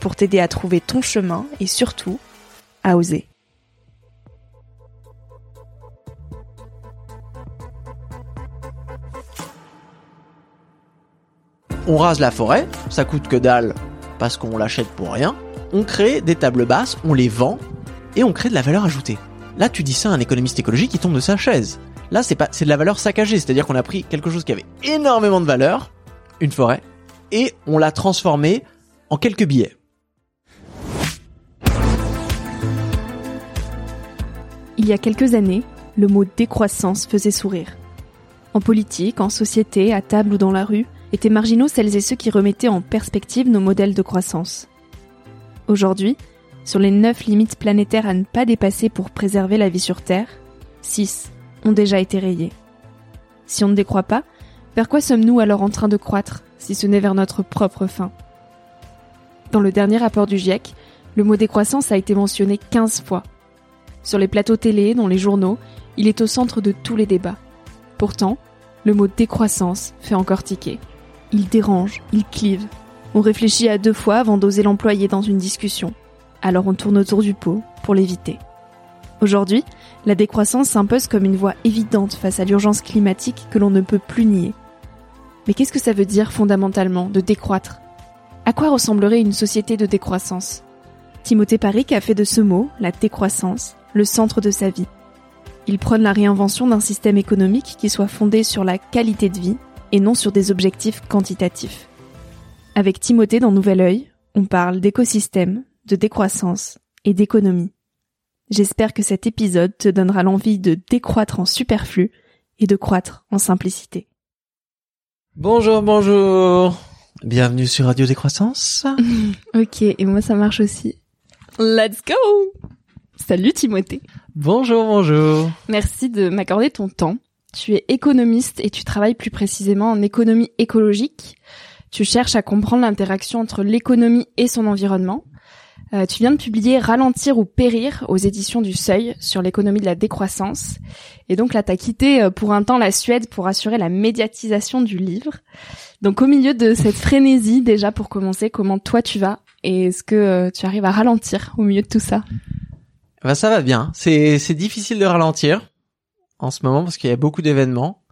pour t'aider à trouver ton chemin et surtout à oser. On rase la forêt, ça coûte que dalle parce qu'on l'achète pour rien. On crée des tables basses, on les vend et on crée de la valeur ajoutée. Là, tu dis ça à un économiste écologique qui tombe de sa chaise. Là, c'est pas, c'est de la valeur saccagée, c'est-à-dire qu'on a pris quelque chose qui avait énormément de valeur, une forêt, et on l'a transformé en quelques billets. Il y a quelques années, le mot décroissance faisait sourire. En politique, en société, à table ou dans la rue, étaient marginaux celles et ceux qui remettaient en perspective nos modèles de croissance. Aujourd'hui, sur les neuf limites planétaires à ne pas dépasser pour préserver la vie sur Terre, six ont déjà été rayées. Si on ne décroît pas, vers quoi sommes-nous alors en train de croître, si ce n'est vers notre propre fin? Dans le dernier rapport du GIEC, le mot décroissance a été mentionné 15 fois, sur les plateaux télé, dans les journaux, il est au centre de tous les débats. Pourtant, le mot décroissance fait encore tiquer. Il dérange, il clive. On réfléchit à deux fois avant d'oser l'employer dans une discussion. Alors on tourne autour du pot pour l'éviter. Aujourd'hui, la décroissance s'impose comme une voie évidente face à l'urgence climatique que l'on ne peut plus nier. Mais qu'est-ce que ça veut dire fondamentalement de décroître? À quoi ressemblerait une société de décroissance? Timothée Paric a fait de ce mot, la décroissance, le centre de sa vie. Il prône la réinvention d'un système économique qui soit fondé sur la qualité de vie et non sur des objectifs quantitatifs. Avec Timothée dans Nouvel Oeil, on parle d'écosystème, de décroissance et d'économie. J'espère que cet épisode te donnera l'envie de décroître en superflu et de croître en simplicité. Bonjour, bonjour. Bienvenue sur Radio Décroissance. ok, et moi ça marche aussi. Let's go Salut Timothée. Bonjour, bonjour. Merci de m'accorder ton temps. Tu es économiste et tu travailles plus précisément en économie écologique. Tu cherches à comprendre l'interaction entre l'économie et son environnement. Euh, tu viens de publier Ralentir ou périr aux éditions du Seuil sur l'économie de la décroissance. Et donc là, tu as quitté euh, pour un temps la Suède pour assurer la médiatisation du livre. Donc au milieu de cette frénésie, déjà pour commencer, comment toi tu vas Et est-ce que euh, tu arrives à ralentir au milieu de tout ça? Bah, ça va bien. C'est c'est difficile de ralentir en ce moment parce qu'il y a beaucoup d'événements.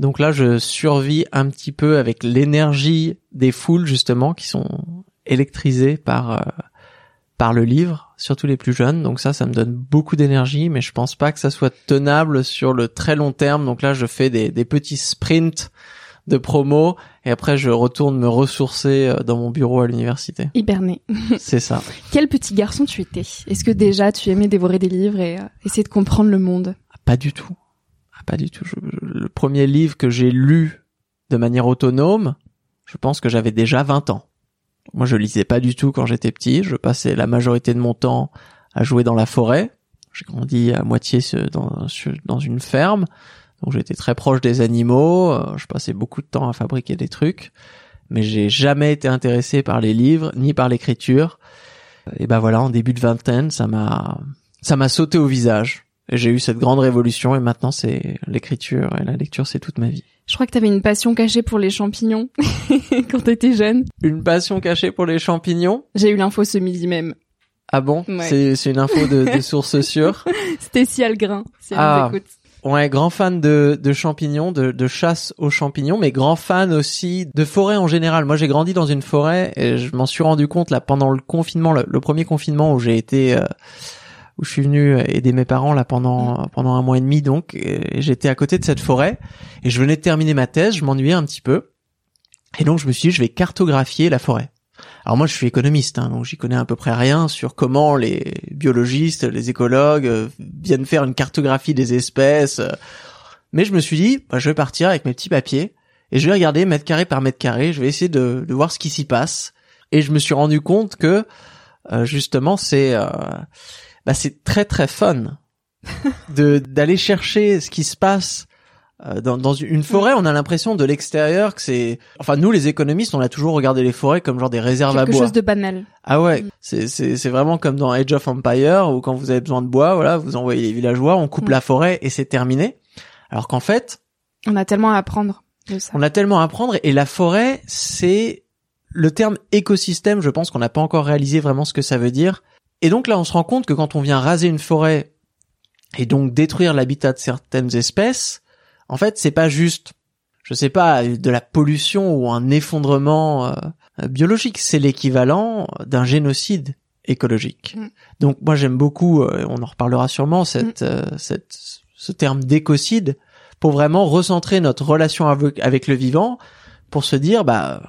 Donc là, je survis un petit peu avec l'énergie des foules justement qui sont électrisées par euh, par le livre, surtout les plus jeunes. Donc ça, ça me donne beaucoup d'énergie, mais je pense pas que ça soit tenable sur le très long terme. Donc là, je fais des, des petits sprints de promo et après je retourne me ressourcer euh, dans mon bureau à l'université. Hiberné. C'est ça. Quel petit garçon tu étais? Est-ce que déjà tu aimais dévorer des livres et euh, essayer de comprendre le monde? Pas du tout. Ah, pas du tout. le premier livre que j'ai lu de manière autonome, je pense que j'avais déjà 20 ans. Moi, je lisais pas du tout quand j'étais petit. Je passais la majorité de mon temps à jouer dans la forêt. J'ai grandi à moitié dans, dans une ferme, donc j'étais très proche des animaux. Euh, je passais beaucoup de temps à fabriquer des trucs, mais j'ai jamais été intéressé par les livres ni par l'écriture. Et ben voilà, en début de vingtaine, ça m'a ça m'a sauté au visage. J'ai eu cette grande révolution et maintenant c'est l'écriture et la lecture, c'est toute ma vie. Je crois que tu avais une passion cachée pour les champignons quand t'étais jeune. Une passion cachée pour les champignons? J'ai eu l'info ce midi même. Ah bon? C'est c'est une info de, de source sûre? Si Algrin, si elle ah. nous écoute. Ouais, grand fan de, de champignons, de, de chasse aux champignons, mais grand fan aussi de forêt en général. Moi, j'ai grandi dans une forêt et je m'en suis rendu compte là pendant le confinement, le, premier confinement où j'ai été, euh, où je suis venu aider mes parents là pendant pendant un mois et demi donc, j'étais à côté de cette forêt et je venais de terminer ma thèse, je m'ennuyais un petit peu et donc je me suis dit je vais cartographier la forêt. Alors moi je suis économiste, hein, donc j'y connais à peu près rien sur comment les biologistes, les écologues euh, viennent faire une cartographie des espèces. Mais je me suis dit, bah, je vais partir avec mes petits papiers et je vais regarder mètre carré par mètre carré, je vais essayer de, de voir ce qui s'y passe. Et je me suis rendu compte que euh, justement c'est euh, bah, c'est très très fun de d'aller chercher ce qui se passe euh, dans, dans, une forêt, on a l'impression de l'extérieur que c'est. Enfin, nous, les économistes, on a toujours regardé les forêts comme genre des réserves à bois. Quelque chose de banal. Ah ouais, mm. c'est c'est c'est vraiment comme dans Age of Empire où quand vous avez besoin de bois, voilà, vous envoyez les villageois, on coupe mm. la forêt et c'est terminé. Alors qu'en fait, on a tellement à apprendre de ça. On a tellement à apprendre et la forêt, c'est le terme écosystème. Je pense qu'on n'a pas encore réalisé vraiment ce que ça veut dire. Et donc là, on se rend compte que quand on vient raser une forêt et donc détruire l'habitat de certaines espèces en fait, c'est pas juste, je sais pas, de la pollution ou un effondrement euh, biologique. C'est l'équivalent d'un génocide écologique. Mm. Donc moi j'aime beaucoup, euh, on en reparlera sûrement, cette, mm. euh, cette, ce terme d'écocide pour vraiment recentrer notre relation avec, avec, le vivant, pour se dire bah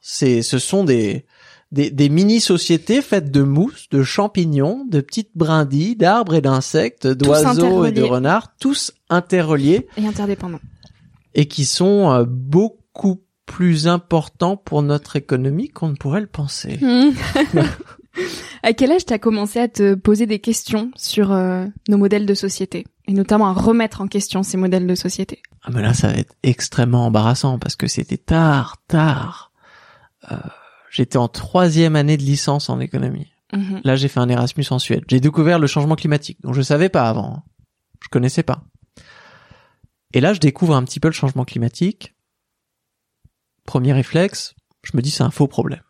c'est, ce sont des des, des mini-sociétés faites de mousse, de champignons, de petites brindilles, d'arbres et d'insectes, d'oiseaux et de renards, tous interreliés. Et interdépendants. Et qui sont euh, beaucoup plus importants pour notre économie qu'on ne pourrait le penser. Hmm. à quel âge t'as commencé à te poser des questions sur euh, nos modèles de société? Et notamment à remettre en question ces modèles de société Ah mais là ça va être extrêmement embarrassant parce que c'était tard, tard. Euh J'étais en troisième année de licence en économie. Mhm. Là, j'ai fait un Erasmus en Suède. J'ai découvert le changement climatique, dont je savais pas avant. Je connaissais pas. Et là, je découvre un petit peu le changement climatique. Premier réflexe, je me dis c'est un faux problème.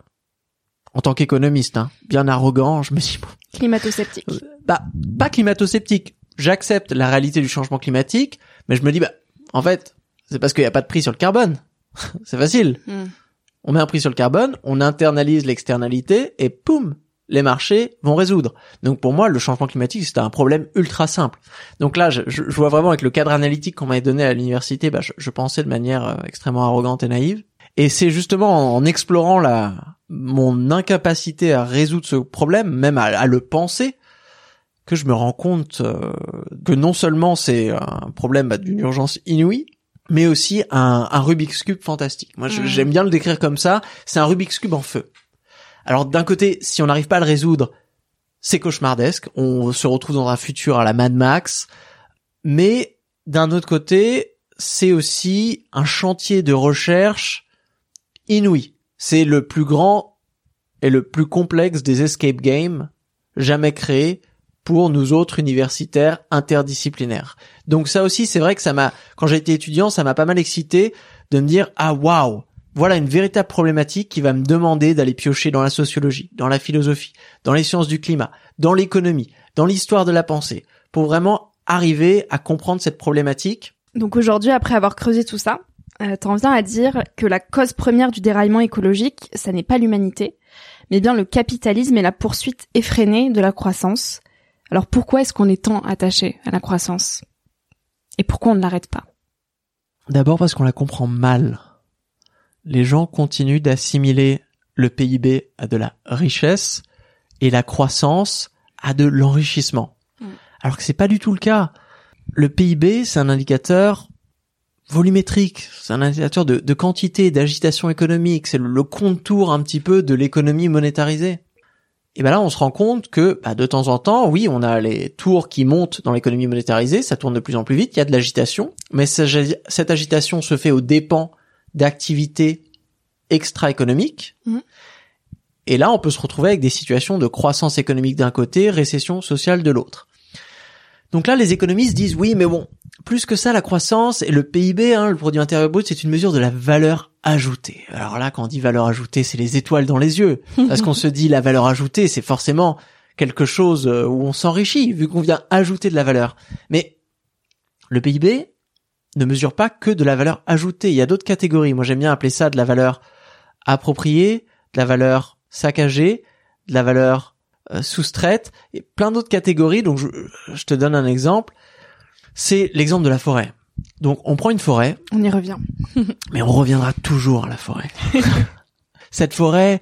En tant qu'économiste, hein, bien arrogant, je me dis bon. Climato-sceptique. Euh, bah, pas climato-sceptique. J'accepte la réalité du changement climatique, mais je me dis bah, en fait, c'est parce qu'il n'y a pas de prix sur le carbone. c'est facile. Hmm on met un prix sur le carbone, on internalise l'externalité et poum, les marchés vont résoudre. Donc pour moi, le changement climatique, c'était un problème ultra simple. Donc là, je, je, vois vraiment avec le cadre analytique qu'on m'avait donné à l'université, bah, je, pensais de manière euh, extrêmement arrogante et naïve. Et c'est justement en, explorant la mon incapacité à résoudre ce problème, même à, le penser, que je me rends compte euh, que non seulement c'est un problème bah, d'une urgence inouïe, mais aussi un, un Rubik's Cube fantastique. Moi, mm. j'aime bien le décrire comme ça. C'est un Rubik's Cube en feu. Alors, d'un côté, si on n'arrive pas à le résoudre, c'est cauchemardesque. On se retrouve dans un futur à la Mad Max. Mais d'un autre côté, c'est aussi un chantier de recherche inouï. C'est le plus grand et le plus complexe des escape games jamais créés pour nous autres universitaires interdisciplinaires. Donc ça aussi, c'est vrai que ça m'a, quand j'ai été étudiant, ça m'a pas mal excité de me dire ah waouh, voilà une véritable problématique qui va me demander d'aller piocher dans la sociologie, dans la philosophie, dans les sciences du climat, dans l'économie, dans l'histoire de la pensée, pour vraiment arriver à comprendre cette problématique. Donc aujourd'hui, après avoir creusé tout ça, euh, t'en viens à dire que la cause première du déraillement écologique, ça n'est pas l'humanité, mais bien le capitalisme et la poursuite effrénée de la croissance, alors pourquoi est-ce qu'on est tant attaché à la croissance? Et pourquoi on ne l'arrête pas? D'abord parce qu'on la comprend mal. Les gens continuent d'assimiler le PIB à de la richesse et la croissance à de l'enrichissement. Mm. Alors que c'est pas du tout le cas. Le PIB, c'est un indicateur volumétrique, c'est un indicateur de, de quantité, d'agitation économique, c'est le, le contour un petit peu de l'économie monétarisée. Et ben là, on se rend compte que bah, de temps en temps, oui, on a les tours qui montent dans l'économie monétarisée, ça tourne de plus en plus vite, il y a de l'agitation, mais cette agitation se fait aux dépens d'activités extra-économiques. Mmh. Et là, on peut se retrouver avec des situations de croissance économique d'un côté, récession sociale de l'autre. Donc là, les économistes disent oui, mais bon, plus que ça, la croissance et le PIB, hein, le produit intérieur brut, c'est une mesure de la valeur ajoutée. Alors là, quand on dit valeur ajoutée, c'est les étoiles dans les yeux, parce qu'on se dit la valeur ajoutée, c'est forcément quelque chose euh, où on s'enrichit, vu qu'on vient ajouter de la valeur. Mais le PIB ne mesure pas que de la valeur ajoutée. Il y a d'autres catégories. Moi, j'aime bien appeler ça de la valeur appropriée, de la valeur saccagée, de la valeur euh, soustraite et plein d'autres catégories. Donc je, je, te donne un exemple. C'est l'exemple de la forêt. Donc on prend une forêt. On y revient. mais on reviendra toujours à la forêt. Cette forêt,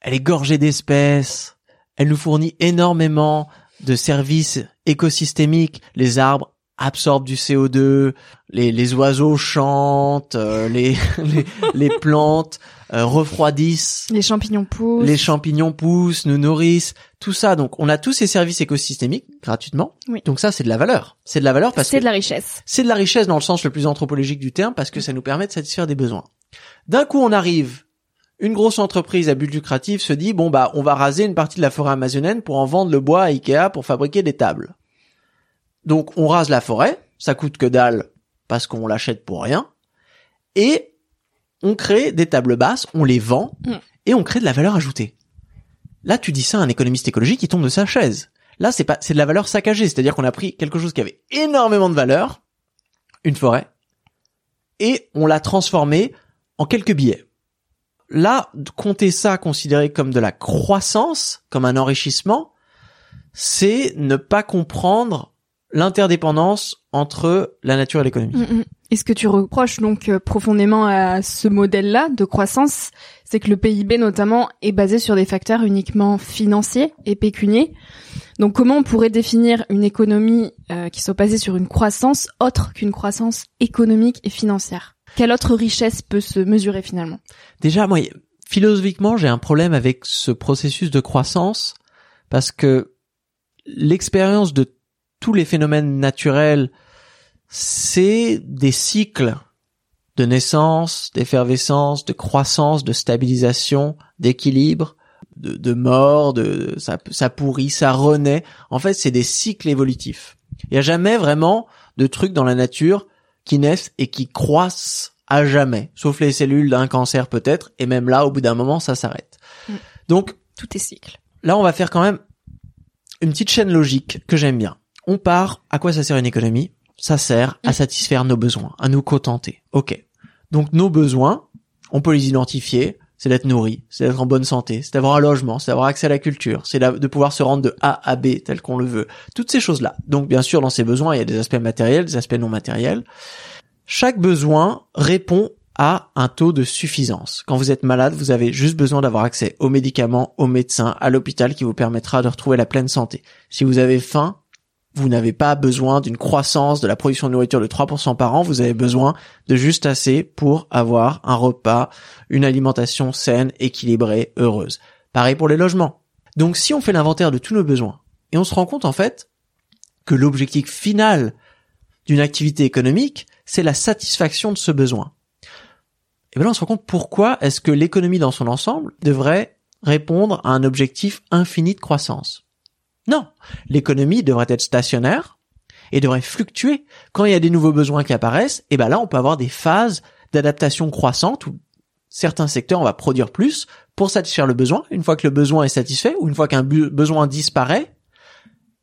elle est gorgée d'espèces. Elle nous fournit énormément de services écosystémiques. Les arbres absorbent du CO2, les, les oiseaux chantent, euh, les, les, les plantes euh, refroidissent. Les champignons poussent. Les champignons poussent, nous nourrissent, tout ça. Donc, on a tous ces services écosystémiques gratuitement. Oui. Donc ça, c'est de la valeur. C'est de la valeur parce que c'est de la richesse. C'est de la richesse dans le sens le plus anthropologique du terme parce que ça nous permet de satisfaire des besoins. D'un coup, on arrive. Une grosse entreprise à but lucratif se dit bon bah on va raser une partie de la forêt amazonienne pour en vendre le bois à Ikea pour fabriquer des tables. Donc on rase la forêt, ça coûte que dalle parce qu'on l'achète pour rien, et on crée des tables basses, on les vend, mm. et on crée de la valeur ajoutée. Là, tu dis ça à un économiste écologique, qui tombe de sa chaise. Là, c'est pas, c'est de la valeur saccagée, c'est-à-dire qu'on a pris quelque chose qui avait énormément de valeur, une forêt, et on l'a transformé en quelques billets. Là, compter ça considéré comme de la croissance, comme un enrichissement, c'est ne pas comprendre l'interdépendance entre la nature et l'économie. Mm, mm. Ce que tu reproches donc euh, profondément à ce modèle-là de croissance, c'est que le PIB notamment est basé sur des facteurs uniquement financiers et pécuniers. Donc comment on pourrait définir une économie euh, qui soit basée sur une croissance autre qu'une croissance économique et financière? Quelle autre richesse peut se mesurer finalement? Déjà, moi, philosophiquement, j'ai un problème avec ce processus de croissance parce que l'expérience de tous les phénomènes naturels c'est des cycles de naissance, d'effervescence, de croissance, de stabilisation, d'équilibre, de, mort, de ça, ça pourrit, ça renaît. En fait, c'est des cycles évolutifs. Il n'y a jamais vraiment de trucs dans la nature qui naissent et qui croissent à jamais, sauf les cellules d'un cancer peut-être, et même là, au bout d'un moment, ça s'arrête. Mm. Donc, tout est cycle. Là, on va faire quand même une petite chaîne logique que j'aime bien. On part, à quoi ça sert une économie? Ça sert à mm. satisfaire nos besoins, à nous contenter. Ok. Donc nos besoins, on peut les identifier. C'est d'être nourri, c'est d'être en bonne santé, c'est d'avoir un logement, c'est d'avoir accès à la culture, c'est de pouvoir se rendre de A à B tel qu'on le veut. Toutes ces choses-là. Donc bien sûr, dans ces besoins, il y a des aspects matériels, des aspects non matériels. Chaque besoin répond à un taux de suffisance. Quand vous êtes malade, vous avez juste besoin d'avoir accès aux médicaments, aux médecins, à l'hôpital qui vous permettra de retrouver la pleine santé. Si vous avez faim, vous n'avez pas besoin d'une croissance de la production de nourriture de 3% par an, vous avez besoin de juste assez pour avoir un repas, une alimentation saine, équilibrée, heureuse. Pareil pour les logements. Donc si on fait l'inventaire de tous nos besoins, et on se rend compte en fait que l'objectif final d'une activité économique, c'est la satisfaction de ce besoin. Et bien là, on se rend compte pourquoi est-ce que l'économie dans son ensemble devrait répondre à un objectif infini de croissance. Non, l'économie devrait être stationnaire et devrait fluctuer. Quand il y a des nouveaux besoins qui apparaissent, et eh ben là on peut avoir des phases d'adaptation croissante où certains secteurs on va produire plus pour satisfaire le besoin. Une fois que le besoin est satisfait ou une fois qu'un besoin disparaît,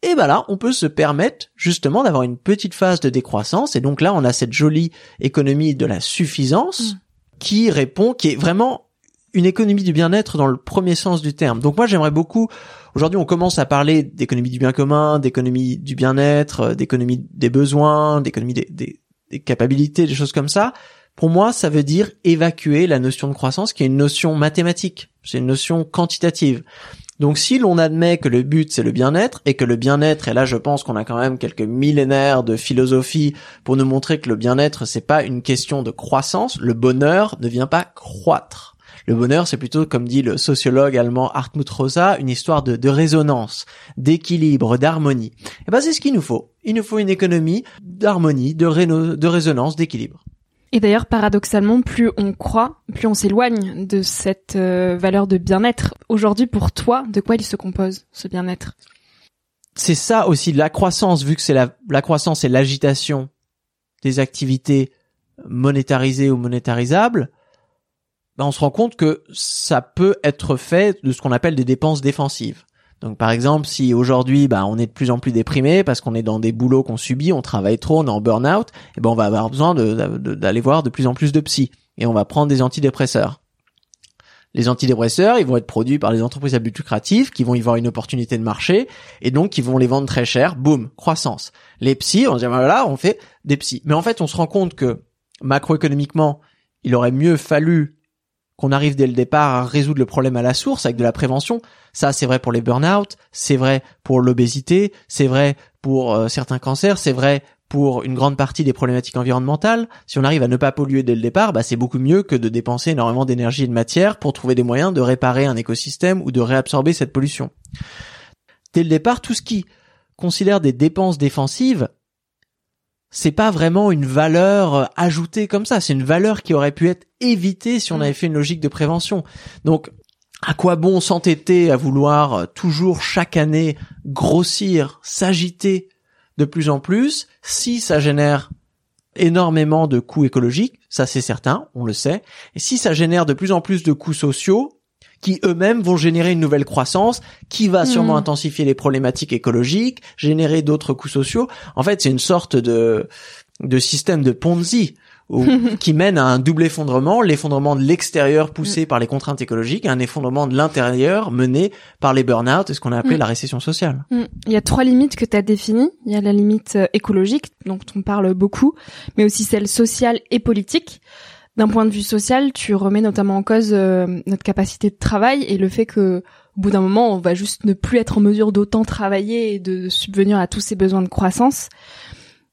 et ben là on peut se permettre justement d'avoir une petite phase de décroissance et donc là on a cette jolie économie de la suffisance mm. qui répond, qui est vraiment une économie du bien-être dans le premier sens du terme. Donc moi j'aimerais beaucoup aujourd'hui on commence à parler d'économie du bien commun, d'économie du bien-être, euh, d'économie des besoins, d'économie des, des, des, capacités, des choses comme ça. Pour moi, ça veut dire évacuer la notion de croissance qui est une notion mathématique, c'est une notion quantitative. Donc si l'on admet que le but c'est le bien-être et que le bien-être et là je pense qu'on a quand même quelques millénaires de philosophie pour nous montrer que le bien-être c'est pas une question de croissance, le bonheur ne vient pas croître. Le bonheur, c'est plutôt, comme dit le sociologue allemand Hartmut Rosa, une histoire de, de résonance, d'équilibre, d'harmonie. Et ben, c'est ce qu'il nous faut. Il nous faut une économie d'harmonie, de, de résonance, d'équilibre. Et d'ailleurs, paradoxalement, plus on croit, plus on s'éloigne de cette euh, valeur de bien-être. Aujourd'hui, pour toi, de quoi il se compose, ce bien-être? C'est ça aussi, la croissance, vu que c'est la, la croissance et l'agitation des activités monétarisées ou monétarisables, ben on se rend compte que ça peut être fait de ce qu'on appelle des dépenses défensives. Donc par exemple, si aujourd'hui bah, on est de plus en plus déprimé parce qu'on est dans des boulots qu'on subit, on travaille trop, on est en burn-out, et eh ben on va avoir besoin d'aller voir de plus en plus de psy et on va prendre des antidépresseurs. Les antidépresseurs, ils vont être produits par les entreprises à but lucratif qui vont y voir une opportunité de marché et donc ils vont les vendre très cher. Boum, croissance. Les psys, on se dit bah, voilà, on fait des psys. Mais en fait, on se rend compte que macroéconomiquement, il aurait mieux fallu qu'on arrive dès le départ à résoudre le problème à la source avec de la prévention. Ça, c'est vrai pour les burn-out, c'est vrai pour l'obésité, c'est vrai pour euh, certains cancers, c'est vrai pour une grande partie des problématiques environnementales. Si on arrive à ne pas polluer dès le départ, bah, c'est beaucoup mieux que de dépenser énormément d'énergie et de matière pour trouver des moyens de réparer un écosystème ou de réabsorber cette pollution. Dès le départ, tout ce qui considère des dépenses défensives, c'est pas vraiment une valeur euh, ajoutée comme ça, c'est une valeur qui aurait pu être évitée si on mm. avait fait une logique de prévention. Donc à quoi bon s'entêter à vouloir euh, toujours chaque année grossir, s'agiter de plus en plus si ça génère énormément de coûts écologiques, ça c'est certain, on le sait, et si ça génère de plus en plus de coûts sociaux, qui eux-mêmes vont générer une nouvelle croissance, qui va sûrement hmm. intensifier les problématiques écologiques, générer d'autres coûts sociaux. En fait, c'est une sorte de de système de Ponzi qui mène à un double effondrement, l'effondrement de l'extérieur poussé hmm. par les contraintes écologiques et un effondrement de l'intérieur mené par les burn-out et ce qu'on a appelé hmm. la récession sociale. Il y a trois limites que tu as définies. Il y a la limite euh, écologique, dont on parle beaucoup, mais aussi celle sociale et politique. D'un point de vue social, tu remets notamment en cause euh, notre capacité de travail et le fait que au bout d'un moment, on va juste ne plus être en mesure d'autant travailler et de subvenir à tous ces besoins de croissance.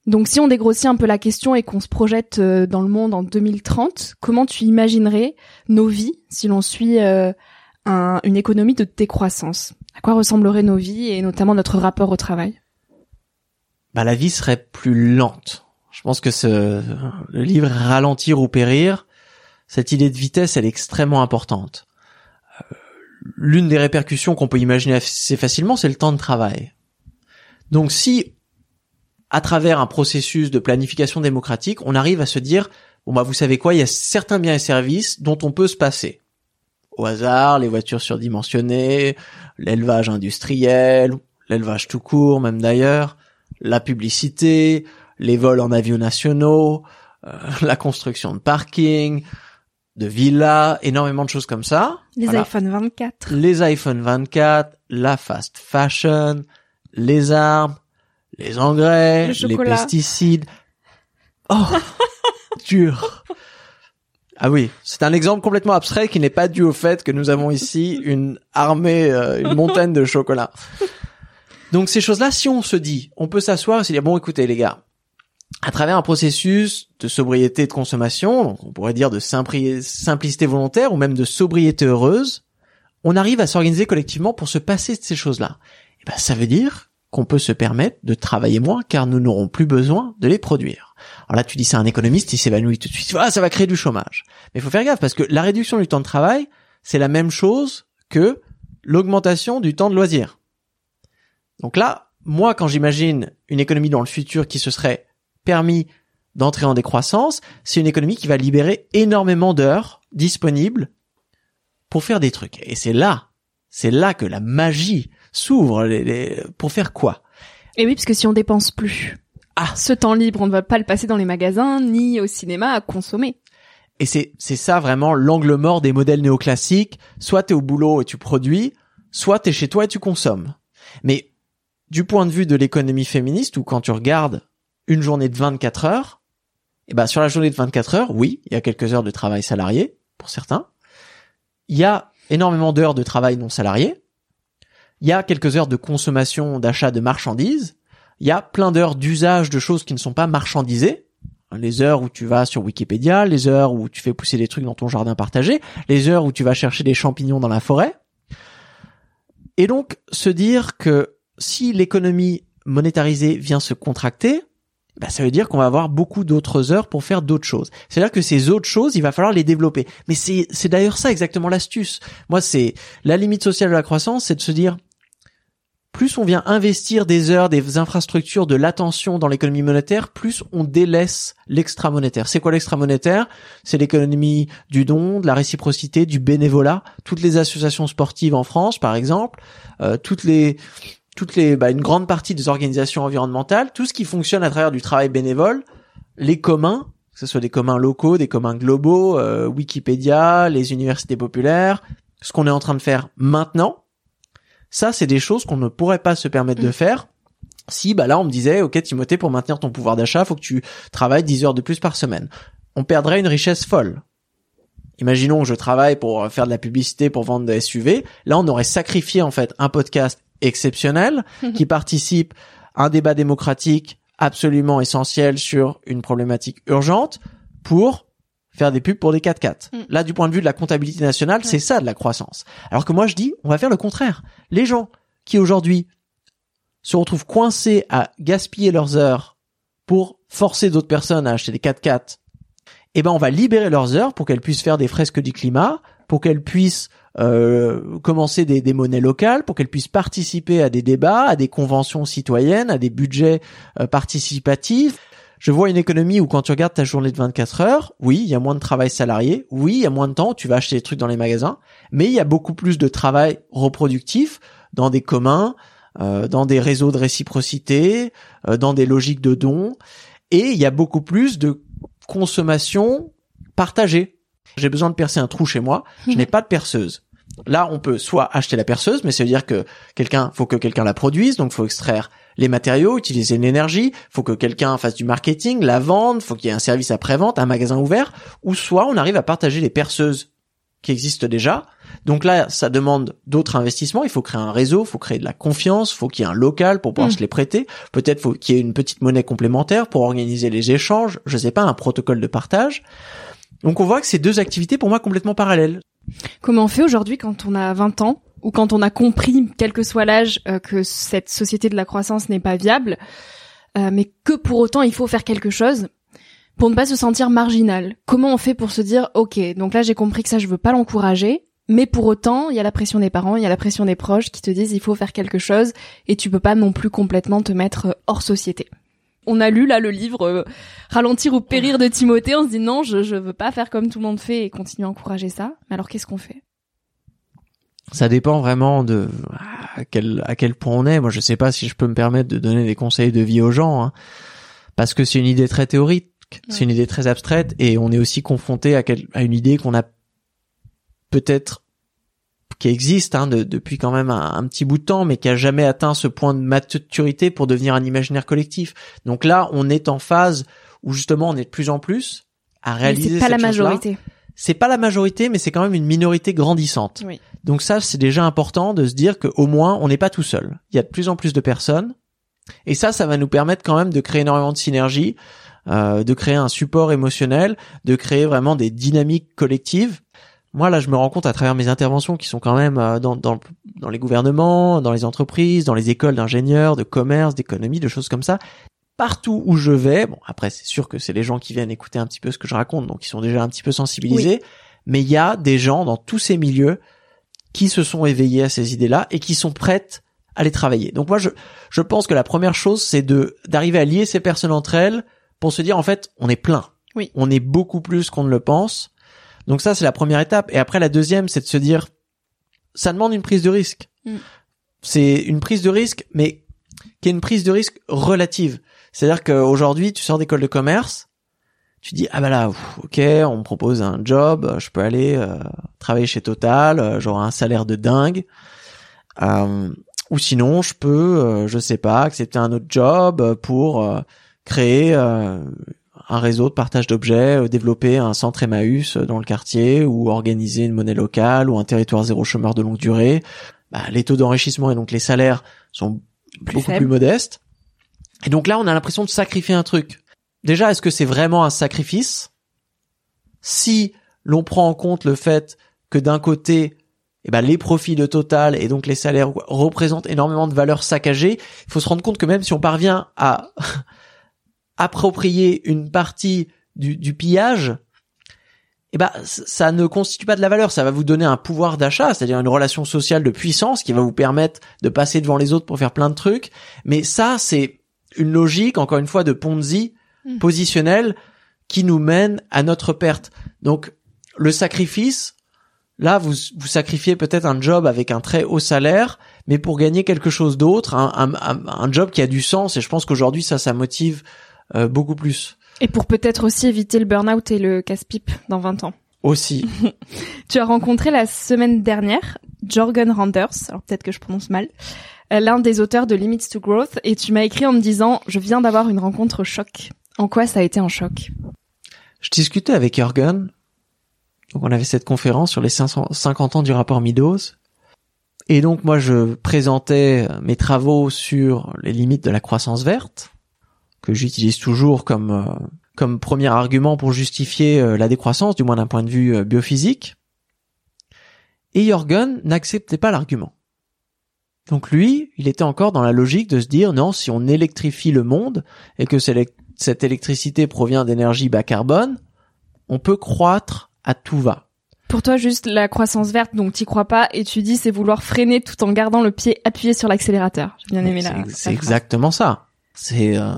Donc si on dégrossit un peu la question et qu'on se projette euh, dans le monde en 2030, comment tu imaginerais nos vies si l'on suit euh, une économie de décroissance? À quoi ressembleraient nos vies et notamment notre rapport au travail? Bah, La vie serait plus lente je pense que ce, le livre Ralentir ou périr, cette idée de vitesse, elle est extrêmement importante. Euh, l'une des répercussions qu'on peut imaginer assez facilement, c'est le temps de travail. Donc si, à travers un processus de planification démocratique, on arrive à se dire, bon bah vous savez quoi, il y a certains biens et services dont on peut se passer. Au hasard, les voitures surdimensionnées, l'élevage industriel, l'élevage tout court même d'ailleurs, la publicité, les vols en avions nationaux, euh, la construction de parking, de villas, énormément de choses comme ça. Les iPhone 24. Les iPhone 24, la fast fashion, les armes, les engrais, les pesticides. Oh, dur. Ah oui, c'est un exemple complètement abstrait qui n'est pas dû au fait que nous avons ici une armée, euh, une montagne de chocolat. Donc ces choses-là, si on se dit, on peut s'asseoir et se dire bon, écoutez les gars, à travers un processus de sobriété de consommation, on pourrait dire de simplicité volontaire ou même de sobriété heureuse, on arrive à s'organiser collectivement pour se passer de ces choses-là. Et ben, ça veut dire qu'on peut se permettre de travailler moins car nous n'aurons plus besoin de les produire. Alors là, tu dis c'est un économiste, il s'évanouit tout de suite. Ah, ça va créer du chômage. Mais il faut faire gaffe parce que la réduction du temps de travail, c'est la même chose que l'augmentation du temps de loisir. Donc là, moi, quand j'imagine une économie dans le futur qui se serait permis d'entrer en décroissance, c'est une économie qui va libérer énormément d'heures disponibles pour faire des trucs. Et c'est là, c'est là que la magie s'ouvre. Pour faire quoi? Et oui, parce que si on dépense plus, ah, ce temps libre, on ne va pas le passer dans les magasins ni au cinéma à consommer. Et c'est c'est ça vraiment l'angle mort des modèles néoclassiques. Soit t'es au boulot et tu produis, soit t'es chez toi et tu consommes. Mais du point de vue de l'économie féministe, ou quand tu regardes une journée de 24 heures, et eh ben sur la journée de 24 heures, oui, il y a quelques heures de travail salarié pour certains. Il y a énormément d'heures de travail non salarié. il y a quelques heures de consommation, d'achat de marchandises, il y a plein d'heures d'usage de choses qui ne sont pas marchandisées, les heures où tu vas sur Wikipédia, les heures où tu fais pousser des trucs dans ton jardin partagé, les heures où tu vas chercher des champignons dans la forêt. Et donc, se dire que si l'économie monétarisée vient se contracter, bah, ça veut dire qu'on va avoir beaucoup d'autres heures pour faire d'autres choses. C'est-à-dire que ces autres choses, il va falloir les développer. Mais c'est, c'est d'ailleurs ça exactement l'astuce. Moi, c'est la limite sociale de la croissance, c'est de se dire, plus on vient investir des heures, des infrastructures, de l'attention dans l'économie monétaire, plus on délaisse l'extra monétaire. C'est quoi l'extra monétaire? C'est l'économie du don, de la réciprocité, du bénévolat. Toutes les associations sportives en France, par exemple, euh, toutes les toutes les bah, une grande partie des organisations environnementales, tout ce qui fonctionne à travers du travail bénévole, les communs, que ce soit des communs locaux, des communs globaux, euh, Wikipédia, les universités populaires, ce qu'on est en train de faire maintenant, ça, c'est des choses qu'on ne pourrait pas se permettre de mm. faire si, bah là, on me disait, OK, Timothée, pour maintenir ton pouvoir d'achat, faut que tu travailles 10 heures de plus par semaine. On perdrait une richesse folle. Imaginons que je travaille pour faire de la publicité pour vendre des SUV. Là, on aurait sacrifié, en fait, un podcast exceptionnel qui participe à un débat démocratique absolument essentiel sur une problématique urgente pour faire des pubs pour des 4x4. Mm. Là, du point de vue de la comptabilité nationale, c'est ça de la croissance. Alors que moi, je dis, on va faire le contraire. Les gens qui aujourd'hui se retrouvent coincés à gaspiller leurs heures pour forcer d'autres personnes à acheter des 4x4, eh ben, on va libérer leurs heures pour qu'elles puissent faire des fresques du climat, pour qu'elles puissent euh, commencer des, des, monnaies locales, pour qu'elles puissent participer à des débats, à des conventions citoyennes, à des budgets euh, participatifs. Je vois une économie où quand tu regardes ta journée de 24 heures, oui, il y a moins de travail salarié, oui, il y a moins de temps, tu vas acheter des trucs dans les magasins, mais il y a beaucoup plus de travail reproductif dans des communs, euh, dans des réseaux de réciprocité, euh, dans des logiques de dons, et il y a beaucoup plus de consommation partagée. J'ai besoin de percer un trou chez moi, je n'ai pas de perceuse. Là, on peut soit acheter la perceuse, mais ça veut dire que quelqu'un, faut que quelqu'un la produise, donc faut extraire les matériaux, utiliser l'énergie, faut que quelqu'un fasse du marketing, la vente, faut qu'il y ait un service après-vente, un magasin ouvert, ou soit on arrive à partager les perceuses qui existent déjà. Donc là, ça demande d'autres investissements. Il faut créer un réseau, il faut créer de la confiance, il faut qu'il y ait un local pour pouvoir mm. se les prêter. Peut-être faut qu'il y ait une petite monnaie complémentaire pour organiser les échanges. Je sais pas, un protocole de partage. Donc on voit que c'est deux activités pour moi complètement parallèles. Comment on fait aujourd'hui quand on a 20 ans ou quand on a compris, quel que soit l'âge, euh, que cette société de la croissance n'est pas viable, euh, mais que pour autant il faut faire quelque chose pour ne pas se sentir marginal? Comment on fait pour se dire, ok, donc là j'ai compris que ça je veux pas l'encourager, mais pour autant il y a la pression des parents, il y a la pression des proches qui te disent il faut faire quelque chose et tu peux pas non plus complètement te mettre hors société. On a lu là le livre Ralentir ou périr de Timothée, on se dit non, je, je veux pas faire comme tout le monde fait et continuer à encourager ça. Mais alors qu'est-ce qu'on fait? Ça dépend vraiment de à quel à quel point on est. Moi, je sais pas si je peux me permettre de donner des conseils de vie aux gens, hein, parce que c'est une idée très théorique, c'est une idée très abstraite, et on est aussi confronté à, à une idée qu'on a peut-être qui existe hein, depuis quand même un, un, petit bout de temps, mais qui a jamais atteint ce point de maturité pour devenir un imaginaire collectif. Donc là, on est en phase où justement on est de plus en plus à réaliser. C'est pas la majorité c'est pas la majorité, mais c'est quand même une minorité grandissante. Donc ça, c'est déjà important de se dire qu'au moins, on n'est pas tout seul. Il y a de plus en plus de personnes. Et ça, ça va nous permettre quand même de créer énormément de synergie, euh, de créer un support émotionnel, de créer vraiment des dynamiques collectives. Moi, là, je me rends compte à travers mes interventions qui sont quand même euh, dans, dans, dans les gouvernements, dans les entreprises, dans les écoles d'ingénieurs, de commerce, d'économie, de choses comme ça, partout où je vais, bon après c'est sûr que c'est les gens qui viennent écouter un petit peu ce que je raconte, donc ils sont déjà un petit peu sensibilisés, mais il y a des gens dans tous ces milieux qui se sont éveillés à ces idées-là et qui sont prêtes à les travailler. Donc moi je je pense que la première chose c'est de d'arriver à lier ces personnes entre elles pour se dire en fait on est plein, oui. on est beaucoup plus qu'on ne le pense. Donc ça c'est la première étape et après la deuxième c'est de se dire ça demande une prise de risque. Mm. C'est une prise de risque mais qui est une prise de risque relative. C'est-à-dire qu'aujourd'hui, tu sors d'école de commerce, tu dis ah bah là, ok, on me propose un job, je peux aller euh, travailler chez Total, euh, j'aurai un salaire de dingue. Euh, ou sinon, je peux, je sais pas, accepter un autre job pour créer un réseau de partage d'objets, développer un centre Emmaüs dans le quartier, ou organiser une monnaie locale, ou un territoire zéro chômeur de longue durée. bah, les taux d'enrichissement et donc les salaires sont beaucoup plus modestes. Et donc là, on a l'impression de sacrifier un truc. Déjà, est-ce que c'est vraiment un sacrifice? Si l'on prend en compte le fait que d'un côté, eh ben, les profits de Total et donc les salaires représentent énormément de valeur saccagée, il faut se rendre compte que même si on parvient à approprier une partie du, du pillage, eh ben, ça ne constitue pas de la valeur, ça va vous donner un pouvoir d'achat, c'est-à-dire une relation sociale de puissance qui va vous permettre de passer devant les autres pour faire plein de trucs. Mais ça, c'est une logique, encore une fois, de Ponzi Mm. positionnelle qui nous mène à notre perte. Donc, le sacrifice, là, vous, vous sacrifiez peut-être un job avec un très haut salaire, mais pour gagner quelque chose d'autre, un, un, un- un job qui a du sens. Et je pense qu'aujourd'hui, ça, ça motive euh, beaucoup plus. Et pour peut-être aussi éviter le burn-out et le casse-pipe dans 20 ans. Aussi. Tu as rencontré la semaine dernière Jorgen Randers, alors peut-être que je prononce mal, euh, l'un des auteurs de Limits to Growth, et tu m'as écrit en me disant « Je viens d'avoir une rencontre choc ». En quoi ça a été un choc? Je discutais avec Jürgen. Donc, on avait cette conférence sur les 500 50 ans du rapport Meadows. Et donc, moi, je présentais mes travaux sur les limites de la croissance verte, que j'utilise toujours comme, euh, comme premier argument pour justifier euh, la décroissance, du moins d'un point de vue euh, biophysique. Et Jürgen n'acceptait pas l'argument. Donc lui, il était encore dans la logique de se dire non, si on électrifie le monde et que cette électricité provient d'énergie bas carbone, on peut croître à tout va. Pour toi, juste la croissance verte, donc t'y crois pas, et tu dis c'est vouloir freiner tout en gardant le pied appuyé sur l'accélérateur. J'ai bien aimé la. C'est exactement ça. C'est euh,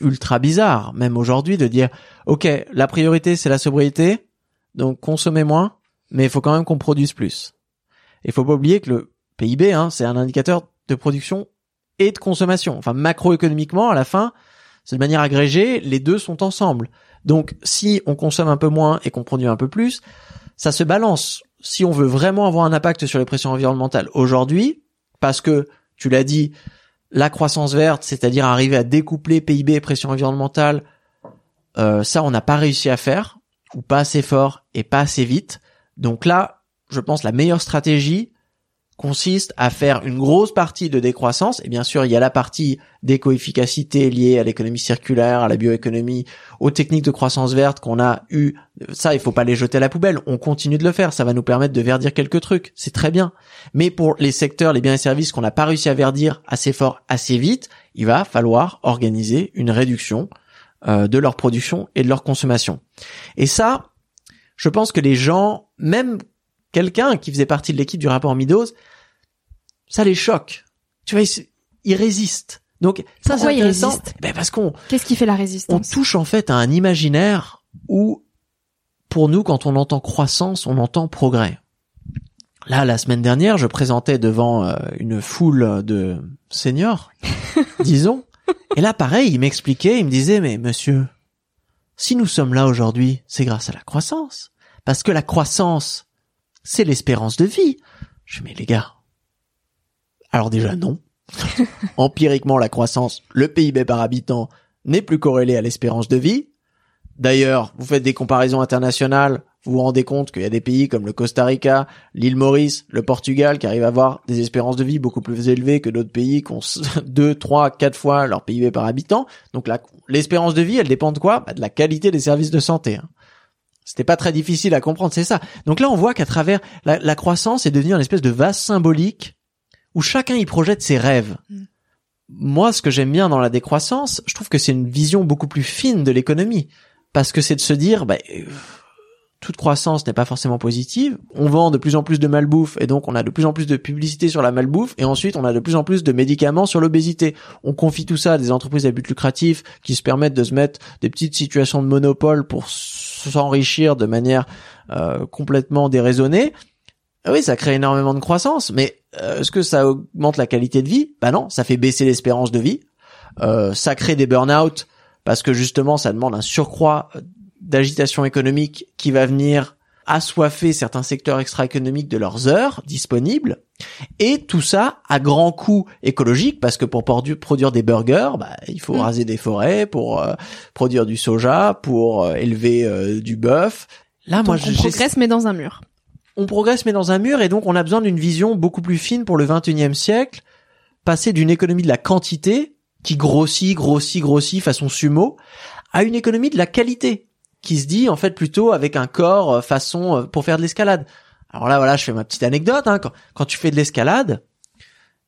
ultra bizarre, même aujourd'hui, de dire ok, la priorité c'est la sobriété, donc consommez moins, mais il faut quand même qu'on produise plus. Il faut pas oublier que le PIB, hein, c'est un indicateur de production et de consommation. Enfin, macroéconomiquement, à la fin, c'est de manière agrégée, les deux sont ensemble. Donc, si on consomme un peu moins et qu'on produit un peu plus, ça se balance. Si on veut vraiment avoir un impact sur les pressions environnementales aujourd'hui, parce que, tu l'as dit, la croissance verte, c'est-à-dire arriver à découpler PIB et pression environnementale, euh, ça, on n'a pas réussi à faire, ou pas assez fort et pas assez vite. Donc là, je pense la meilleure stratégie consiste à faire une grosse partie de décroissance. Et bien sûr, il y a la partie d'éco-efficacité liée à l'économie circulaire, à la bioéconomie, aux techniques de croissance verte qu'on a eu. Ça, il faut pas les jeter à la poubelle. On continue de le faire. Ça va nous permettre de verdir quelques trucs. C'est très bien. Mais pour les secteurs, les biens et services qu'on n'a pas réussi à verdir assez fort, assez vite, il va falloir organiser une réduction euh, de leur production et de leur consommation. Et ça, je pense que les gens, même quelqu'un qui faisait partie de l'équipe du rapport Meadows, ça les choque. Tu vois, ils, ils résistent. Donc ça, Pourquoi ils résistent? Ben parce qu'on Qu'est-ce qui fait la on résistance touche en fait à un imaginaire où, pour nous, quand on entend croissance, on entend progrès. Là, la semaine dernière, je présentais devant euh, une foule de seniors, disons. Et là, pareil, il m'expliquait, il me disait, mais monsieur, si nous sommes là aujourd'hui, c'est grâce à la croissance. Parce que la croissance, c'est l'espérance de vie. Je mais les gars, alors déjà non. Empiriquement, la croissance, le PIB par habitant n'est plus corrélé à l'espérance de vie. D'ailleurs, vous faites des comparaisons internationales, vous vous rendez compte qu'il y a des pays comme le Costa Rica, l'île Maurice, le Portugal qui arrivent à avoir des espérances de vie beaucoup plus élevées que d'autres pays qui ont 2, 3, 4 fois leur PIB par habitant. Donc l'espérance de vie, elle dépend de quoi? Bah, De la qualité des services de santé. hein. C'était pas très difficile à comprendre, c'est ça. Donc là, on voit qu'à travers la, la croissance est devenue une espèce de vase symbolique où chacun y projette ses rêves. Mm. Moi, ce que j'aime bien dans la décroissance, je trouve que c'est une vision beaucoup plus fine de l'économie. Parce que c'est de se dire, bah, euh, toute croissance n'est pas forcément positive. On vend de plus en plus de malbouffe et donc on a de plus en plus de publicité sur la malbouffe et ensuite on a de plus en plus de médicaments sur l'obésité. On confie tout ça à des entreprises à but lucratif qui se permettent de se mettre des petites situations de monopole pour s'enrichir de manière euh, complètement déraisonnée. Ah Oui, ça crée énormément de croissance, mais euh, est-ce que ça augmente la qualité de vie? Bah non, ça fait baisser l'espérance de vie. Euh, ça crée des burn-out parce que justement, ça demande un surcroît d'agitation économique qui va venir assoiffer certains secteurs extra-économiques de leurs heures disponibles. Et tout ça à grand coût écologique parce que pour produire des burgers, bah, il faut Mm. raser des forêts, pour euh, produire du soja, pour euh, élever euh, du bœuf. Là, moi, on j'ai- progresse mais dans un mur. on progresse mais dans un mur et donc on a besoin d'une vision beaucoup plus fine pour le 21e siècle, passer d'une économie de la quantité qui grossit, grossit, grossit façon sumo à une économie de la qualité qui se dit en fait plutôt avec un corps euh, façon euh, pour faire de l'escalade. Alors là voilà, je fais ma petite anecdote hein. quand, tu fais de l'escalade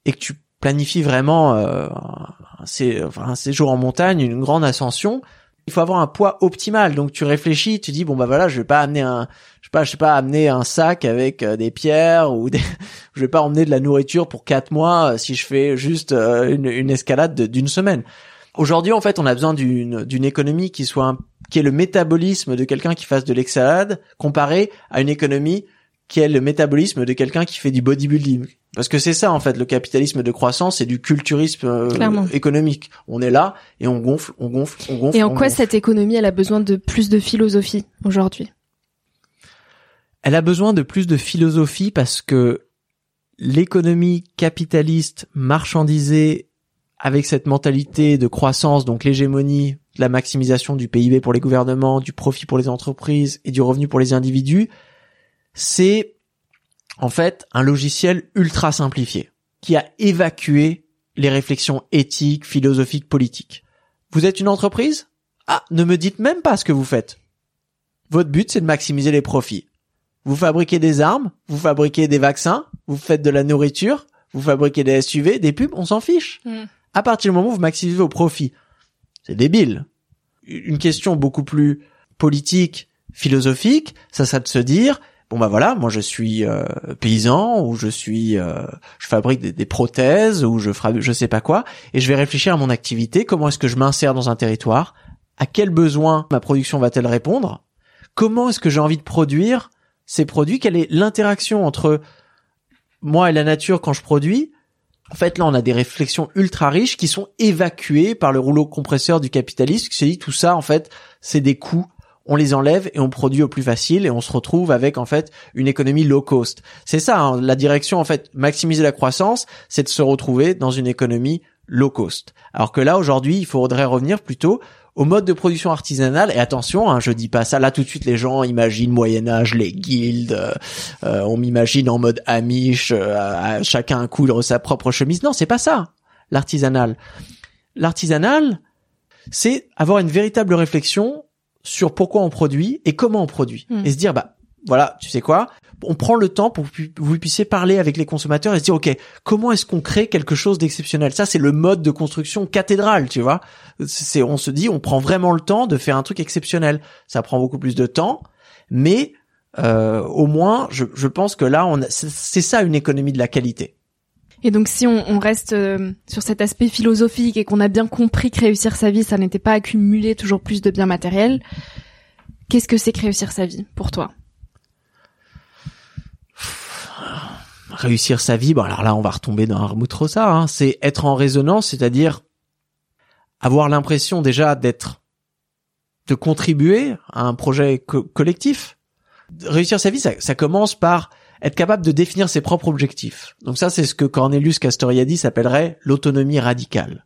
et que tu planifies vraiment euh, un, un séjour en montagne, une grande ascension, il faut avoir un poids optimal. Donc tu réfléchis, tu dis bon bah voilà, je vais pas amener un, je sais pas, je sais pas amener un sac avec euh, des pierres ou des, je vais pas emmener de la nourriture pour quatre mois si je fais juste une, une escalade d'une semaine. Aujourd'hui en fait, on a besoin d'une d'une économie qui soit qui est le métabolisme de quelqu'un qui fasse de l'escalade comparé à une économie qui est le métabolisme de quelqu'un qui fait du bodybuilding. Parce que c'est ça en fait le capitalisme de croissance, c'est du culturisme euh, économique. On est là et on gonfle, on gonfle, on gonfle. Et en quoi cette économie elle a besoin de plus de philosophie aujourd'hui? Elle a besoin de plus de philosophie parce que l'économie capitaliste marchandisée avec cette mentalité de croissance, donc l'hégémonie, la maximisation du PIB pour les gouvernements, du profit pour les entreprises et du revenu pour les individus, c'est en fait un logiciel ultra simplifié qui a évacué les réflexions éthiques, philosophiques, politiques. Vous êtes une entreprise? Ah, ne me dites même pas ce que vous faites. Votre but, c'est de maximiser les profits. Vous fabriquez des armes, vous fabriquez des vaccins, vous faites de la nourriture, vous fabriquez des SUV, des pubs, on s'en fiche. Mm. À partir du moment où vous maximisez vos profits. C'est débile. Une question beaucoup plus politique, philosophique, ça, ça de se dire, bon bah voilà, moi je suis euh, paysan ou je suis, euh, je fabrique des, prothèses ou je ferai je sais pas quoi, et je vais réfléchir à mon activité, comment est-ce que je m'insère dans un territoire, à quel besoin ma production va-t-elle répondre, comment est-ce que j'ai envie de produire ces produits, quelle est l'interaction entre moi et la nature quand je produis. En fait, là, on a des réflexions ultra riches qui sont évacuées par le rouleau compresseur du capitalisme qui se dit tout ça, en fait, c'est des coûts on les enlève et on produit au plus facile et on se retrouve avec en fait une économie low cost. C'est ça hein, la direction en fait maximiser la croissance, c'est de se retrouver dans une économie low cost. Alors que là aujourd'hui, il faudrait revenir plutôt au mode de production artisanale et attention, hein, je dis pas ça là tout de suite les gens imaginent Moyen Âge, les guildes, euh, euh, on m'imagine en mode Amish, euh, chacun un couleur sa propre chemise. Non, c'est pas ça. L'artisanal, l'artisanal, c'est avoir une véritable réflexion sur pourquoi on produit et comment on produit. Hmm. Et se dire, bah, voilà, tu sais quoi, on prend le temps pour que vous puissiez parler avec les consommateurs et se dire, OK, comment est-ce qu'on crée quelque chose d'exceptionnel? Ça, c'est le mode de construction cathédrale, tu vois. C'est, on se dit, on prend vraiment le temps de faire un truc exceptionnel. Ça prend beaucoup plus de temps, mais euh, au moins, je, je pense que là, on c'est ça une économie de la qualité. Et donc si on, reste euh, sur cet aspect philosophique et qu'on a bien compris que réussir sa vie, ça n'était pas accumuler toujours plus de biens matériels, qu'est-ce que c'est que réussir sa vie pour toi? Réussir sa vie, bon alors là on va retomber dans trop ça, hein, c'est être en résonance, c'est-à-dire avoir l'impression déjà d'être, de contribuer à un projet collectif. Réussir sa vie, ça commence par être capable de définir ses propres objectifs. Donc ça, c'est ce que Cornelius Castoriadis s'appellerait l'autonomie radicale.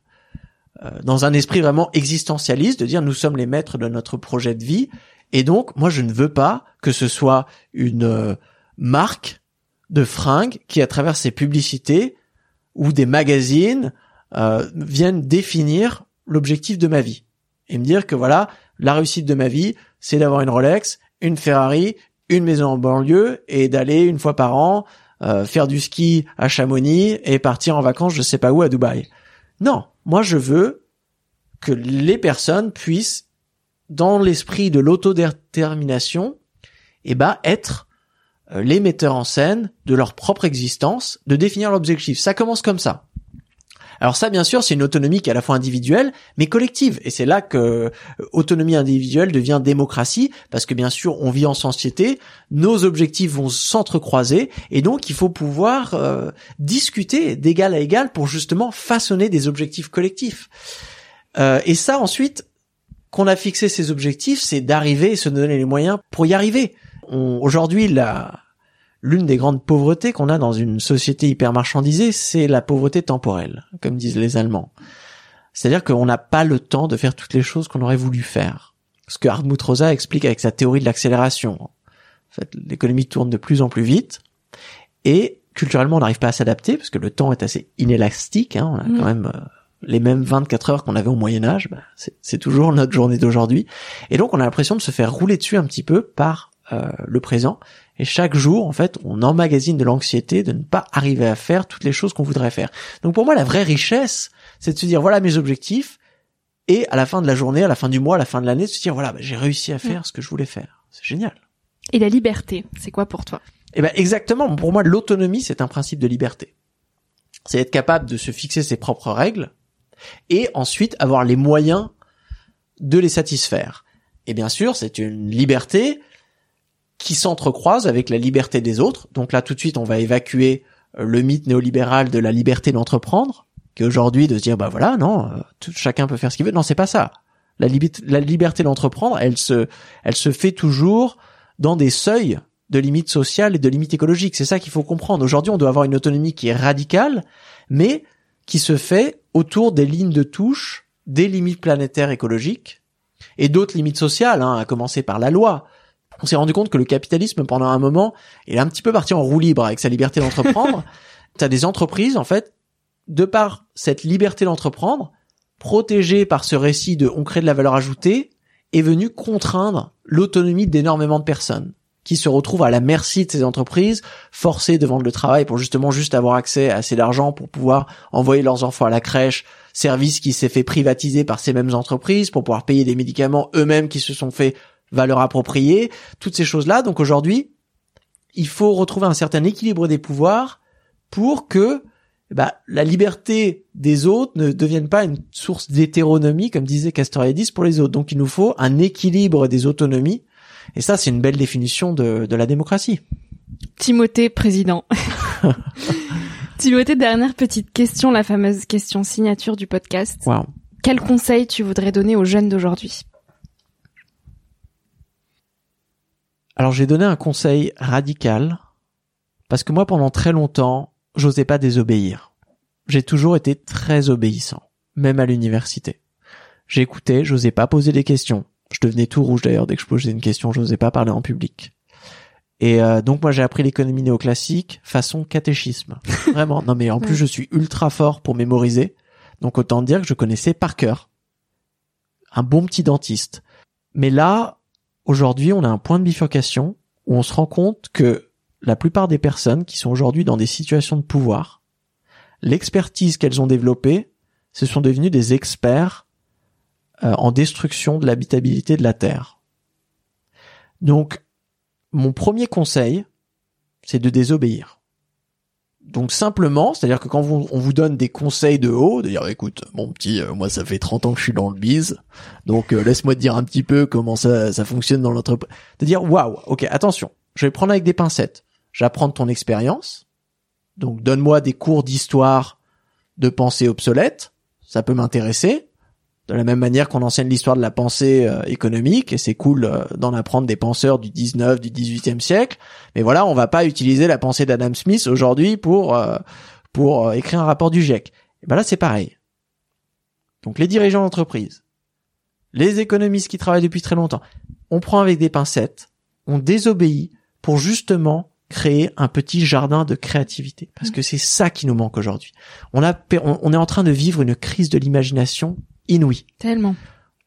Euh, dans un esprit vraiment existentialiste, de dire nous sommes les maîtres de notre projet de vie, et donc moi je ne veux pas que ce soit une euh, marque de fringues qui, à travers ses publicités ou des magazines, euh, viennent définir l'objectif de ma vie et me dire que voilà, la réussite de ma vie, c'est d'avoir une Rolex, une Ferrari, une maison en banlieue et d'aller une fois par an euh, faire du ski à Chamonix et partir en vacances je sais pas où à Dubaï. Non, moi je veux que les personnes puissent dans l'esprit de l'autodétermination eh ben être les metteurs en scène de leur propre existence, de définir l'objectif. Ça commence comme ça. Alors ça, bien sûr, c'est une autonomie qui est à la fois individuelle, mais collective. Et c'est là que euh, autonomie individuelle devient démocratie, parce que bien sûr, on vit en société, nos objectifs vont s'entrecroiser, et donc il faut pouvoir euh, discuter d'égal à égal pour justement façonner des objectifs collectifs. Euh, et ça, ensuite, qu'on a fixé ces objectifs, c'est d'arriver et se donner les moyens pour y arriver. Aujourd'hui, la l'une des grandes pauvretés qu'on a dans une société hyper marchandisée, c'est la pauvreté temporelle, comme disent les Allemands. C'est-à-dire qu'on n'a pas le temps de faire toutes les choses qu'on aurait voulu faire. Ce que Hartmut Rosa explique avec sa théorie de l'accélération. En fait, l'économie tourne de plus en plus vite et culturellement, on n'arrive pas à s'adapter parce que le temps est assez inélastique. Hein. On a Mm. quand même euh, les mêmes 24 heures qu'on avait au Moyen Âge. Bah, c'est toujours notre journée d'aujourd'hui. Et donc, on a l'impression de se faire rouler dessus un petit peu par euh, le présent. Et chaque jour, en fait, on emmagasine de l'anxiété de ne pas arriver à faire toutes les choses qu'on voudrait faire. Donc, pour moi, la vraie richesse, c'est de se dire voilà mes objectifs. Et à la fin de la journée, à la fin du mois, à la fin de l'année, de se dire voilà, bah, j'ai réussi à faire ce que je voulais faire. C'est génial. Et la liberté, c'est quoi pour toi? Eh ben exactement. Pour moi, l'autonomie, c'est un principe de liberté. C'est être capable de se fixer ses propres règles et ensuite avoir les moyens de les satisfaire. Et bien sûr, c'est une liberté qui s'entrecroise avec la liberté des autres. Donc là, tout de suite, on va évacuer euh, le mythe néolibéral de la liberté d'entreprendre, qui aujourd'hui de se dire, bah voilà, non, euh, tout- chacun peut faire ce qu'il veut. Non, c'est pas ça. La, la liberté d'entreprendre, elle se, elle se fait toujours dans des seuils de limites sociales et de limites écologiques. C'est ça qu'il faut comprendre. Aujourd'hui, on doit avoir une autonomie qui est radicale, mais qui se fait autour des lignes de touche, des limites planétaires écologiques et d'autres limites sociales, hein, à commencer par la loi. On s'est rendu compte que le capitalisme, pendant un moment, est un petit peu parti en roue libre avec sa liberté d'entreprendre. T'as des entreprises, en fait, de par cette liberté d'entreprendre, protégées par ce récit de on crée de la valeur ajoutée, est venu contraindre l'autonomie d'énormément de personnes qui se retrouvent à la merci de ces entreprises, forcées de vendre le travail pour justement juste avoir accès à assez d'argent pour pouvoir envoyer leurs enfants à la crèche, service qui s'est fait privatiser par ces mêmes entreprises pour pouvoir payer des médicaments eux-mêmes qui se sont fait valeur appropriée, toutes ces choses-là. Donc aujourd'hui, il faut retrouver un certain équilibre des pouvoirs pour que bah, la liberté des autres ne devienne pas une source d'hétéronomie, comme disait Castoriadis, pour les autres. Donc il nous faut un équilibre des autonomies. Et ça, c'est une belle définition de, de la démocratie. Timothée, président. Timothée, dernière petite question, la fameuse question signature du podcast. Wow. Quel conseil tu voudrais donner aux jeunes d'aujourd'hui? Alors j'ai donné un conseil radical, parce que moi pendant très longtemps, j'osais pas désobéir. J'ai toujours été très obéissant, même à l'université. J'écoutais, j'osais pas poser des questions. Je devenais tout rouge d'ailleurs dès que je posais une question, j'osais pas parler en public. Et euh, donc moi j'ai appris l'économie néoclassique façon catéchisme. Vraiment. Non mais en plus je suis ultra fort pour mémoriser. Donc autant dire que je connaissais par cœur. Un bon petit dentiste. Mais là, aujourd'hui, on a un point de bifurcation où on se rend compte que la plupart des personnes qui sont aujourd'hui dans des situations de pouvoir, l'expertise qu'elles ont développée, ce sont devenus des experts euh, en destruction de l'habitabilité de la Terre. Donc, mon premier conseil, c'est de désobéir. Donc simplement, c'est-à-dire que quand on vous donne des conseils de haut, de dire écoute, mon petit, euh, moi ça fait 30 ans que je suis dans le bise, donc euh, laisse-moi te dire un petit peu comment ça, ça fonctionne dans l'entreprise. De dire waouh, ok, attention, je vais prendre avec des pincettes. J'apprends de ton expérience, donc donne-moi des cours d'histoire de pensée obsolète, ça peut m'intéresser. De la même manière qu'on enseigne l'histoire de la pensée euh, économique, et c'est cool euh, d'en apprendre des penseurs du 19, du 18e siècle. Mais voilà, on va pas utiliser la pensée d'Adam Smith aujourd'hui pour euh, pour euh, écrire un rapport du GIEC. Et ben là, c'est pareil. Donc les dirigeants d'entreprise, les économistes qui travaillent depuis très longtemps, on prend avec des pincettes, on désobéit pour justement créer un petit jardin de créativité. Parce que c'est ça qui nous manque aujourd'hui. On a, per- on on est en train de vivre une crise de l'imagination inouïe. Tellement.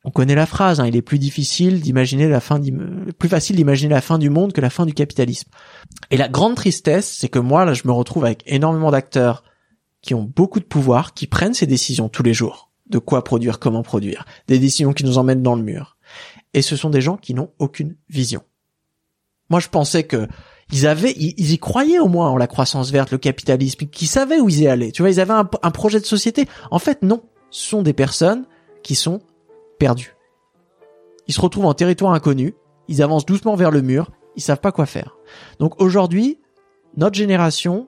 On connaît la phrase, hein, il est plus difficile d'imaginer la fin, plus facile d'imaginer la fin du monde que la fin du capitalisme. Et la grande tristesse, c'est que moi, là, je me retrouve avec énormément d'acteurs qui ont beaucoup de pouvoir, qui prennent ces décisions tous les jours. De quoi produire, comment produire. Des décisions qui nous emmènent dans le mur. Et ce sont des gens qui n'ont aucune vision. Moi, je pensais que ils avaient, ils, ils y croyaient au moins en la croissance verte, le capitalisme, qui savaient où ils y allaient. Tu vois, ils avaient un, un projet de société. En fait, non. Sont des personnes qui sont perdues. Ils se retrouvent en territoire inconnu. Ils avancent doucement vers le mur. Ils savent pas quoi faire. Donc aujourd'hui, notre génération,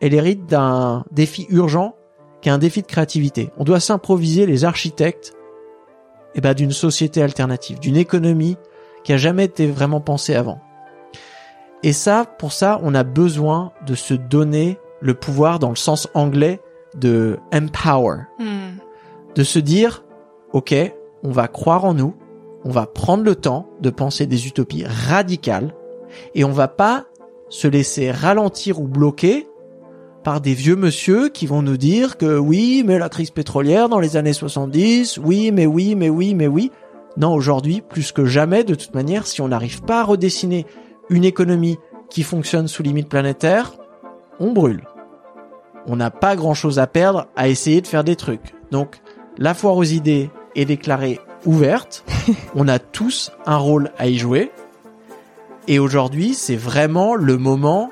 elle hérite d'un défi urgent qui est un défi de créativité. On doit s'improviser les architectes eh ben, d'une société alternative, d'une économie qui a jamais été vraiment pensée avant. Et ça, pour ça, on a besoin de se donner le pouvoir dans le sens anglais de empower, Hmm. de se dire, ok, on va croire en nous, on va prendre le temps de penser des utopies radicales, Et on va pas se laisser ralentir ou bloquer par des vieux monsieur qui vont nous dire que oui, mais la crise pétrolière dans les années 70, oui, mais oui, mais oui, mais oui. Non, aujourd'hui, plus que jamais, de toute manière, si on n'arrive pas à redessiner une économie qui fonctionne sous limite planétaire, on brûle. On n'a pas grand chose à perdre à essayer de faire des trucs. Donc, la foire aux idées est déclarée ouverte. on a tous un rôle à y jouer. Et aujourd'hui, c'est vraiment le moment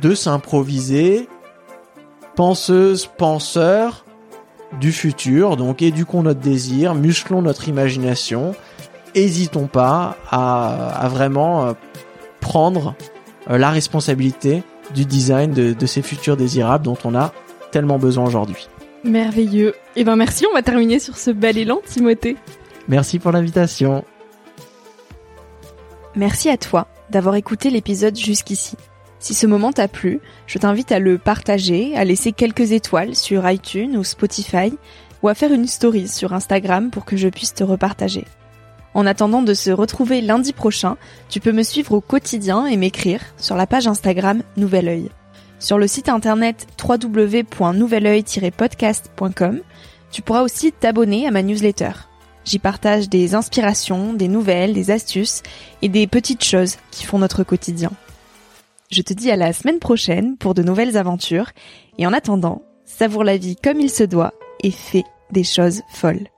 de s'improviser penseuse, penseur du futur. Donc éduquons notre désir, musclons notre imagination, hésitons pas à, vraiment euh, prendre euh, la responsabilité du design de, de ces futurs désirables dont on a tellement besoin aujourd'hui. Merveilleux. Et eh ben merci, on va terminer sur ce bel élan, Timothée. Merci pour l'invitation. Merci à toi d'avoir écouté l'épisode jusqu'ici. Si ce moment t'a plu, je t'invite à le partager, à laisser quelques étoiles sur iTunes ou Spotify, ou à faire une story sur Instagram pour que je puisse te repartager. En attendant de se retrouver lundi prochain, tu peux me suivre au quotidien et m'écrire sur la page Instagram Nouvel Oeil. Sur le site internet www.nouveloeil-podcast.com, tu pourras aussi t'abonner à ma newsletter. J'y partage des inspirations, des nouvelles, des astuces et des petites choses qui font notre quotidien. Je te dis à la semaine prochaine pour de nouvelles aventures et en attendant, savoure la vie comme il se doit et fais des choses folles.